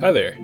Hi there.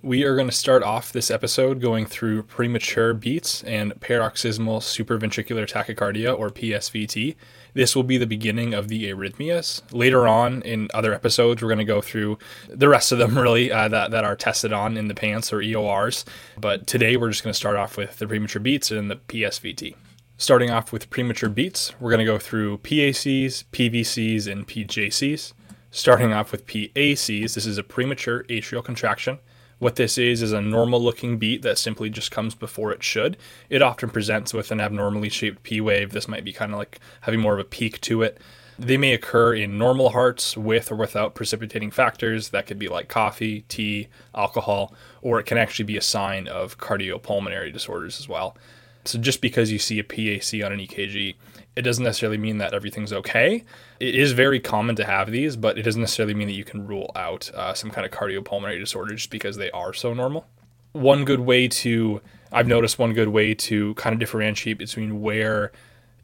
We are going to start off this episode going through premature beats and paroxysmal supraventricular tachycardia, or PSVT. This will be the beginning of the arrhythmias. Later on in other episodes, we're going to go through the rest of them, really, uh, that, that are tested on in the PANCE or EORs. But today, we're just going to start off with the premature beats and the PSVT. Starting off with premature beats, we're going to go through PACs, PVCs, and PJCs. Starting off with PACs, this is a premature atrial contraction. What this is is a normal looking beat that simply just comes before it should. It often presents with an abnormally shaped P wave. This might be kind of like having more of a peak to it. They may occur in normal hearts with or without precipitating factors. That could be like coffee, tea, alcohol, or it can actually be a sign of cardiopulmonary disorders as well. So just because you see a PAC on an EKG, it doesn't necessarily mean that everything's okay. It is very common to have these, but it doesn't necessarily mean that you can rule out uh, some kind of cardiopulmonary disorder just because they are so normal. One good way to, I've noticed one good way to kind of differentiate between where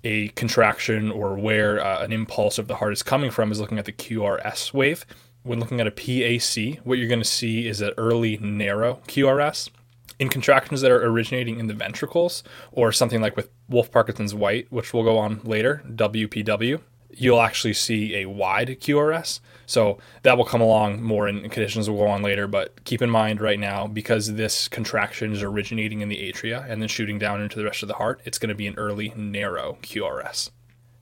a contraction or where uh, an impulse of the heart is coming from is looking at the QRS wave. When looking at a PAC, what you're going to see is an early narrow QRS in contractions that are originating in the ventricles, or something like with Wolff Parkinson's White, which we'll go on later, WPW, you'll actually see a wide QRS. So that will come along more in conditions we'll go on later. But keep in mind right now, because this contraction is originating in the atria and then shooting down into the rest of the heart, it's going to be an early narrow QRS.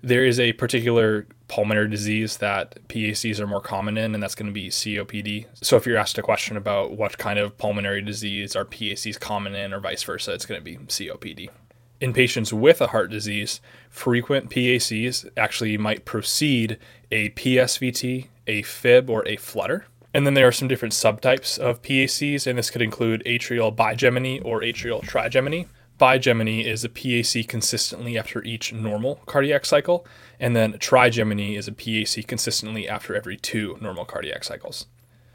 There is a particular pulmonary disease that PACs are more common in, and that's going to be COPD. So if you're asked a question about what kind of pulmonary disease are PACs common in, or vice versa, it's going to be COPD. In patients with a heart disease, frequent PACs actually might precede a PSVT, a fib, or a flutter. And then there are some different subtypes of PACs, and this could include atrial bigeminy or atrial trigeminy bigeminy is a PAC consistently after each normal cardiac cycle, and then trigeminy is a PAC consistently after every two normal cardiac cycles.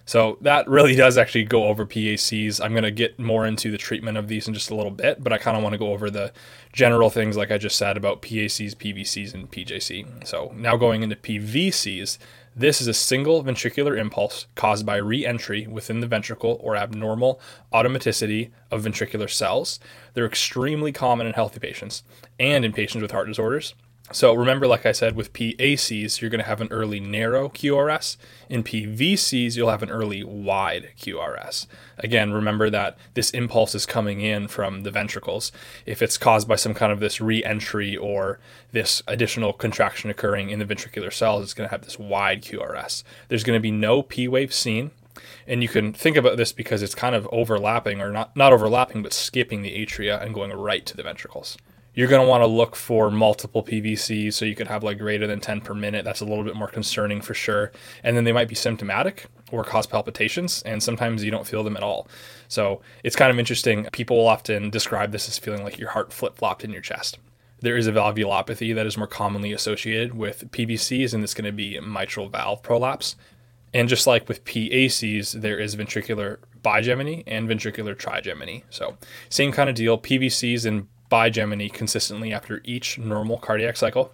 So that really does actually go over PACs. I'm going to get more into the treatment of these in just a little bit, but I kind of want to go over the general things like I just said about PACs, PVCs, and PJC. So now going into PVCs, this is a single ventricular impulse caused by re entry within the ventricle or abnormal automaticity of ventricular cells. They're extremely common in healthy patients and in patients with heart disorders. So remember, like I said, with PACs, you're going to have an early narrow QRS. In PVCs, you'll have an early wide QRS. Again, remember that this impulse is coming in from the ventricles. If it's caused by some kind of this re-entry or this additional contraction occurring in the ventricular cells, it's going to have this wide QRS. There's going to be no P wave seen. And you can think about this because it's kind of overlapping, or not, not overlapping, but skipping the atria and going right to the ventricles you're going to want to look for multiple PVCs so you could have like greater than 10 per minute. That's a little bit more concerning for sure. And then they might be symptomatic or cause palpitations, and sometimes you don't feel them at all. So it's kind of interesting. People will often describe this as feeling like your heart flip flopped in your chest. There is a valvulopathy that is more commonly associated with PVCs, and it's going to be mitral valve prolapse. And just like with PACs, there is ventricular bigeminy and ventricular trigeminy. So, same kind of deal. PVCs and bigeminy consistently after each normal cardiac cycle.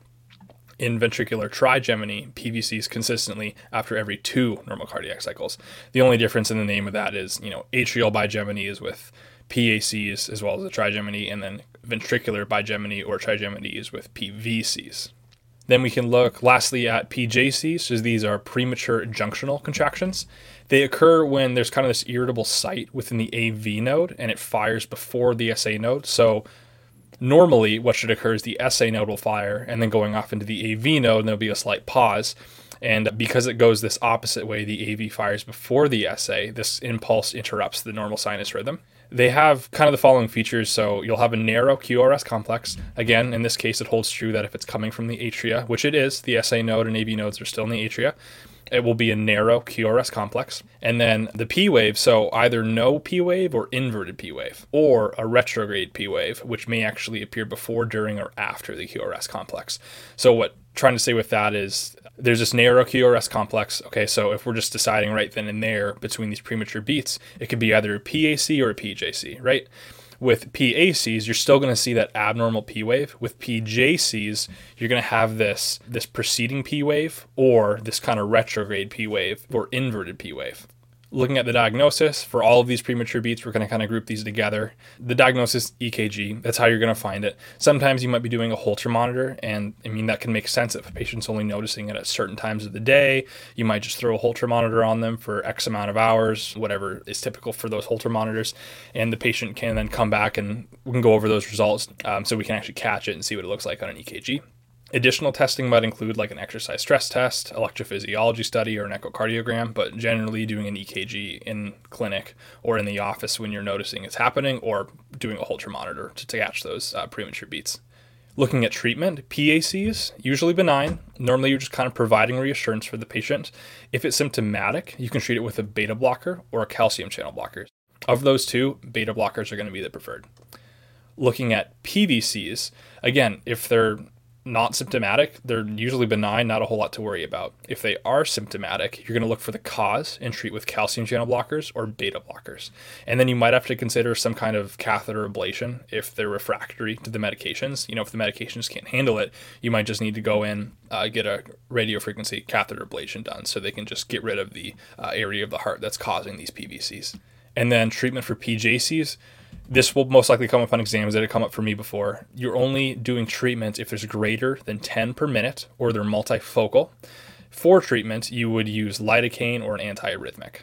In ventricular trigeminy, PVCs consistently after every two normal cardiac cycles. The only difference in the name of that is, you know, atrial bigeminy is with PACs as well as the trigeminy, and then ventricular bigeminy or trigeminy is with PVCs. Then we can look lastly at PJCs, so these are premature junctional contractions. They occur when there's kind of this irritable site within the AV node and it fires before the SA node. So Normally, what should occur is the SA node will fire, and then going off into the AV node, and there'll be a slight pause. And because it goes this opposite way, the AV fires before the SA, this impulse interrupts the normal sinus rhythm. They have kind of the following features. So you'll have a narrow QRS complex. Again, in this case, it holds true that if it's coming from the atria, which it is, the SA node and AV nodes are still in the atria, it will be a narrow QRS complex. And then the P wave, so either no P wave or inverted P wave, or a retrograde P wave, which may actually appear before, during, or after the QRS complex. So, what trying to say with that is there's this narrow QRS complex. Okay, so if we're just deciding right then and there between these premature beats, it could be either a PAC or a PJC, right? With PACs, you're still going to see that abnormal P wave. With PJCs, you're going to have this this preceding P wave or this kind of retrograde P wave or inverted P wave looking at the diagnosis for all of these premature beats, we're going to kind of group these together. The diagnosis EKG, that's how you're going to find it. Sometimes you might be doing a Holter monitor, and I mean, that can make sense if a patient's only noticing it at certain times of the day. You might just throw a Holter monitor on them for X amount of hours, whatever is typical for those Holter monitors, and the patient can then come back and we can go over those results um, so we can actually catch it and see what it looks like on an EKG. Additional testing might include like an exercise stress test, electrophysiology study, or an echocardiogram, but generally doing an EKG in clinic or in the office when you're noticing it's happening, or doing a Holter monitor to, to catch those uh, premature beats. Looking at treatment, PACs, usually benign. Normally, you're just kind of providing reassurance for the patient. If it's symptomatic, you can treat it with a beta blocker or a calcium channel blocker. Of those two, beta blockers are going to be the preferred. Looking at PVCs, again, if they're not symptomatic, they're usually benign, not a whole lot to worry about. If they are symptomatic, you're going to look for the cause and treat with calcium channel blockers or beta blockers. And then you might have to consider some kind of catheter ablation if they're refractory to the medications. You know, if the medications can't handle it, you might just need to go in, uh, get a radiofrequency catheter ablation done so they can just get rid of the uh, area of the heart that's causing these PVCs. And then treatment for PJCs, this will most likely come up on exams that have come up for me before. You're only doing treatment if there's greater than 10 per minute or they're multifocal. For treatment, you would use lidocaine or an antiarrhythmic.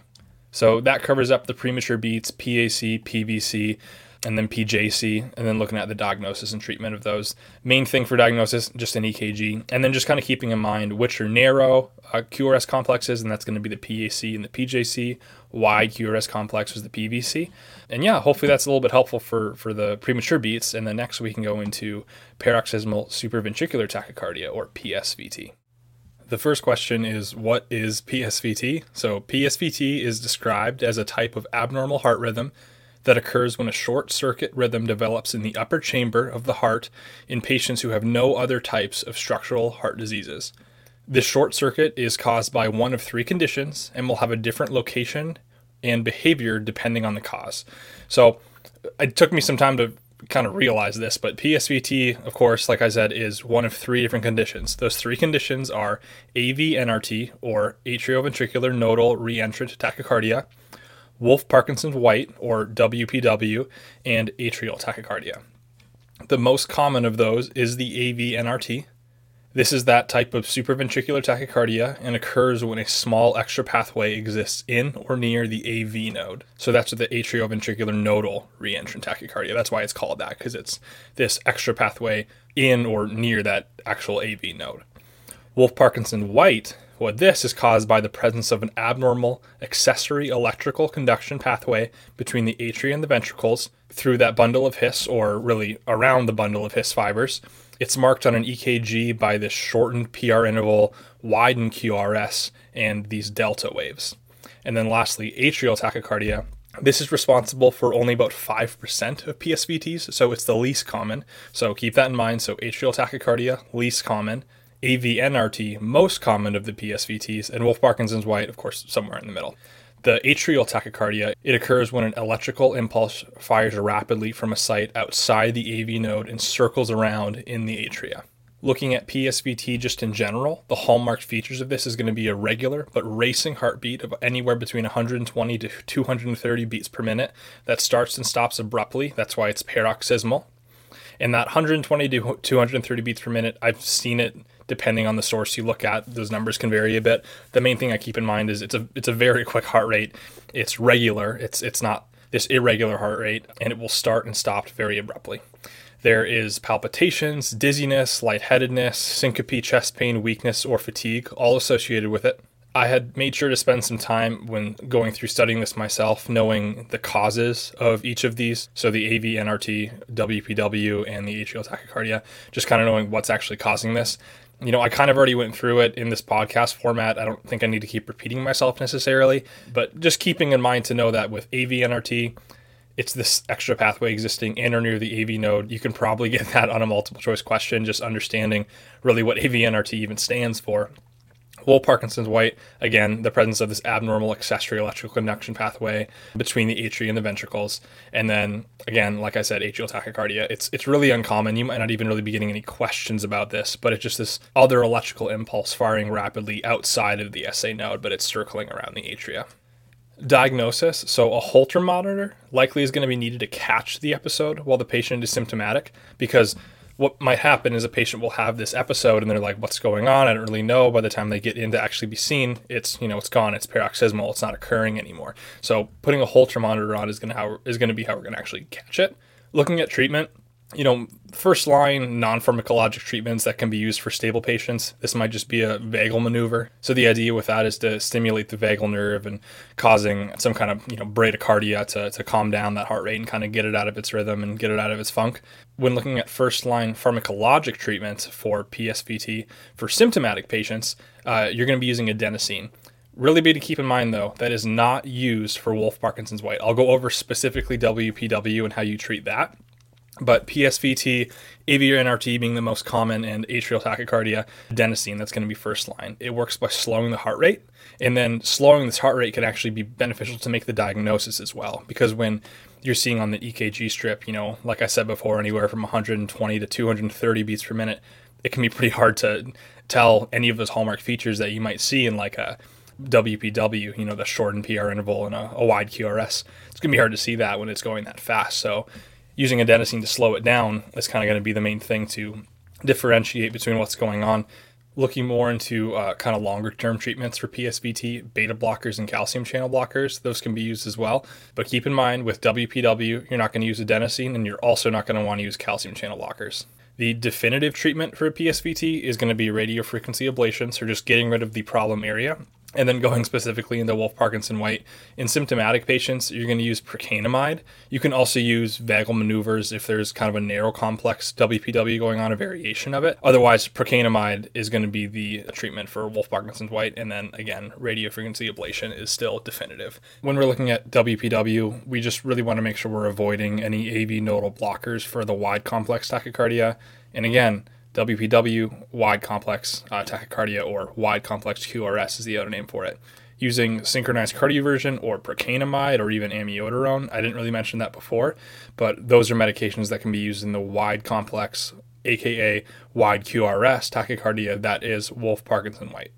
So that covers up the premature beats, PAC, PVC, and then PJC, and then looking at the diagnosis and treatment of those. Main thing for diagnosis, just an EKG, and then just kind of keeping in mind which are narrow uh, QRS complexes, and that's going to be the PAC and the PJC. Wide QRS complex was the PVC, and yeah, hopefully that's a little bit helpful for for the premature beats. And then next we can go into paroxysmal supraventricular tachycardia or PSVT. The first question is what is PSVT? So PSVT is described as a type of abnormal heart rhythm that occurs when a short circuit rhythm develops in the upper chamber of the heart in patients who have no other types of structural heart diseases. This short circuit is caused by one of three conditions and will have a different location and behavior depending on the cause. So it took me some time to kind of realize this, but PSVT, of course, like I said, is one of three different conditions. Those three conditions are AV-NRT or atrioventricular nodal reentrant tachycardia, Wolff Parkinson White, or WPW, and atrial tachycardia. The most common of those is the AV-NRT. This is that type of supraventricular tachycardia and occurs when a small extra pathway exists in or near the AV node. So that's the atrioventricular nodal reentrant tachycardia. That's why it's called that, because it's this extra pathway in or near that actual AV node. Wolff Parkinson White what this is caused by the presence of an abnormal accessory electrical conduction pathway between the atria and the ventricles through that bundle of His, or really around the bundle of His fibers. It's marked on an EKG by this shortened PR interval, widened QRS, and these delta waves. And then lastly, atrial tachycardia. This is responsible for only about 5% of PSVTs, so it's the least common. So keep that in mind. So atrial tachycardia, least common. AV-NRT, most common of the PSVTs, and Wolff Parkinson's White, of course, somewhere in the middle. The atrial tachycardia, it occurs when an electrical impulse fires rapidly from a site outside the AV node and circles around in the atria. Looking at PSVT just in general, the hallmark features of this is going to be a regular but racing heartbeat of anywhere between 120 to 230 beats per minute that starts and stops abruptly. That's why it's paroxysmal. And that 120 to 230 beats per minute, I've seen it depending on the source you look at. Those numbers can vary a bit. The main thing i keep in mind is it's a it's a very quick heart rate. It's regular. It's it's not this irregular heart rate and it will start and stop very abruptly. There is palpitations dizziness lightheadedness syncope chest pain weakness or fatigue all associated with it I had made sure to spend some time when going through studying this myself, knowing the causes of each of these. So the AV, NRT, WPW, and the atrial tachycardia, just kind of knowing what's actually causing this you know, I kind of already went through it in this podcast format. I don't think I need to keep repeating myself necessarily, but just keeping in mind to know that with AVNRT, it's this extra pathway existing in or near the AV node. You can probably get that on a multiple choice question, just understanding really what AVNRT even stands for. Wolff Parkinson's White, again, the presence of this abnormal accessory electrical conduction pathway between the atria and the ventricles. And then, again, like I said, atrial tachycardia. It's, it's really uncommon. You might not even really be getting any questions about this, but it's just this other electrical impulse firing rapidly outside of the SA node, but it's circling around the atria. Diagnosis so, a Holter monitor likely is going to be needed to catch the episode while the patient is symptomatic because what might happen is a patient will have this episode and they're like, what's going on? I don't really know. By the time they get in to actually be seen, it's, you know, it's gone. It's paroxysmal. It's not occurring anymore. So putting a Holter monitor on is going to how is going to be how we're going to actually catch it. Looking at treatment, you know, first line non pharmacologic treatments that can be used for stable patients. This might just be a vagal maneuver. So the idea with that is to stimulate the vagal nerve and causing some kind of, you know, bradycardia to, to calm down that heart rate and kind of get it out of its rhythm and get it out of its funk. When looking at first line pharmacologic treatments for PSVT for symptomatic patients, uh, you're going to be using adenosine. Really be to keep in mind though, that is not used for Wolff Parkinson's White. I'll go over specifically WPW and how you treat that. But PSVT, AV or NRT being the most common, and atrial tachycardia, adenosine, that's going to be first line. It works by slowing the heart rate, and then slowing this heart rate can actually be beneficial to make the diagnosis as well. Because when you're seeing on the EKG strip, you know, like I said before, anywhere from 120 to 230 beats per minute, it can be pretty hard to tell any of those hallmark features that you might see in like a WPW, you know, the shortened PR interval and a, a wide QRS. It's going to be hard to see that when it's going that fast. So, using adenosine to slow it down is kind of going to be the main thing to differentiate between what's going on. Looking more into uh, kind of longer term treatments for PSVT, beta blockers and calcium channel blockers, those can be used as well. But keep in mind with WPW, you're not going to use adenosine and you're also not going to want to use calcium channel blockers. The definitive treatment for a PSVT is going to be radiofrequency ablation, so just getting rid of the problem area and then going specifically into Wolff Parkinson White, in symptomatic patients, you're going to use procainamide. You can also use vagal maneuvers if there's kind of a narrow complex WPW going on, a variation of it. Otherwise, procainamide is going to be the treatment for Wolff Parkinson White. And then again, radiofrequency ablation is still definitive. When we're looking at WPW, we just really want to make sure we're avoiding any AV nodal blockers for the wide complex tachycardia. And again, WPW, wide complex uh, tachycardia, or wide complex QRS is the other name for it. Using synchronized cardioversion or procainamide or even amiodarone. I didn't really mention that before, but those are medications that can be used in the wide complex, aka wide QRS tachycardia that is Wolff Parkinson White.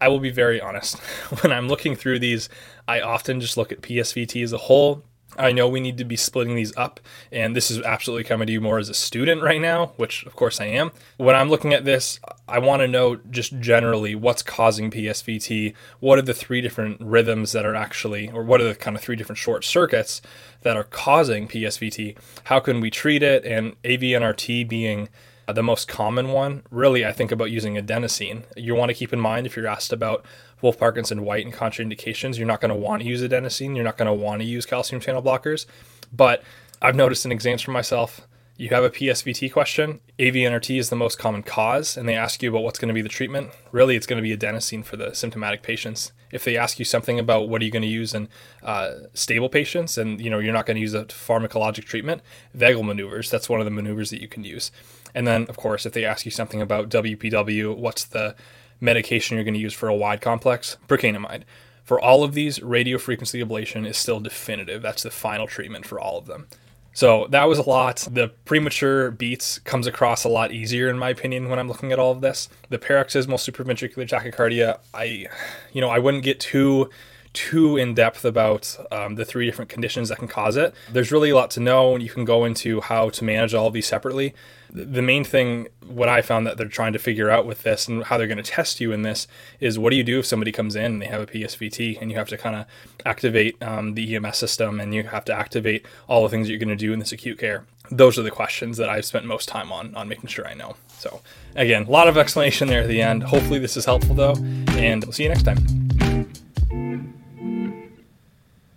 I will be very honest. When I'm looking through these, I often just look at PSVT as a whole I know we need to be splitting these up, and this is absolutely coming to you more as a student right now, which of course I am. When I'm looking at this, I want to know just generally what's causing PSVT, what are the three different rhythms that are actually, or what are the kind of three different short circuits that are causing PSVT, how can we treat it, and AVNRT being the most common one, really, I think about using adenosine. You want to keep in mind if you're asked about Wolff Parkinson White and contraindications, you're not going to want to use adenosine. You're not going to want to use calcium channel blockers. But I've noticed in exams for myself, you have a PSVT question, AVNRT is the most common cause, and they ask you about what's going to be the treatment. Really, it's going to be adenosine for the symptomatic patients. If they ask you something about what are you going to use in uh, stable patients, and you know you're not going to use a pharmacologic treatment, vagal maneuvers. That's one of the maneuvers that you can use. And then, of course, if they ask you something about WPW, what's the medication you're going to use for a wide complex, procainamide. For all of these, radiofrequency ablation is still definitive. That's the final treatment for all of them. So that was a lot. The premature beats comes across a lot easier in my opinion when I'm looking at all of this. The paroxysmal supraventricular tachycardia, I you know, I wouldn't get too too in depth about um, the three different conditions that can cause it. There's really a lot to know, and you can go into how to manage all of these separately. The main thing, what I found that they're trying to figure out with this and how they're going to test you in this is what do you do if somebody comes in and they have a PSVT and you have to kind of activate um, the EMS system and you have to activate all the things that you're going to do in this acute care. Those are the questions that I've spent most time on on making sure I know. So again, a lot of explanation there at the end. Hopefully this is helpful though, and we'll see you next time.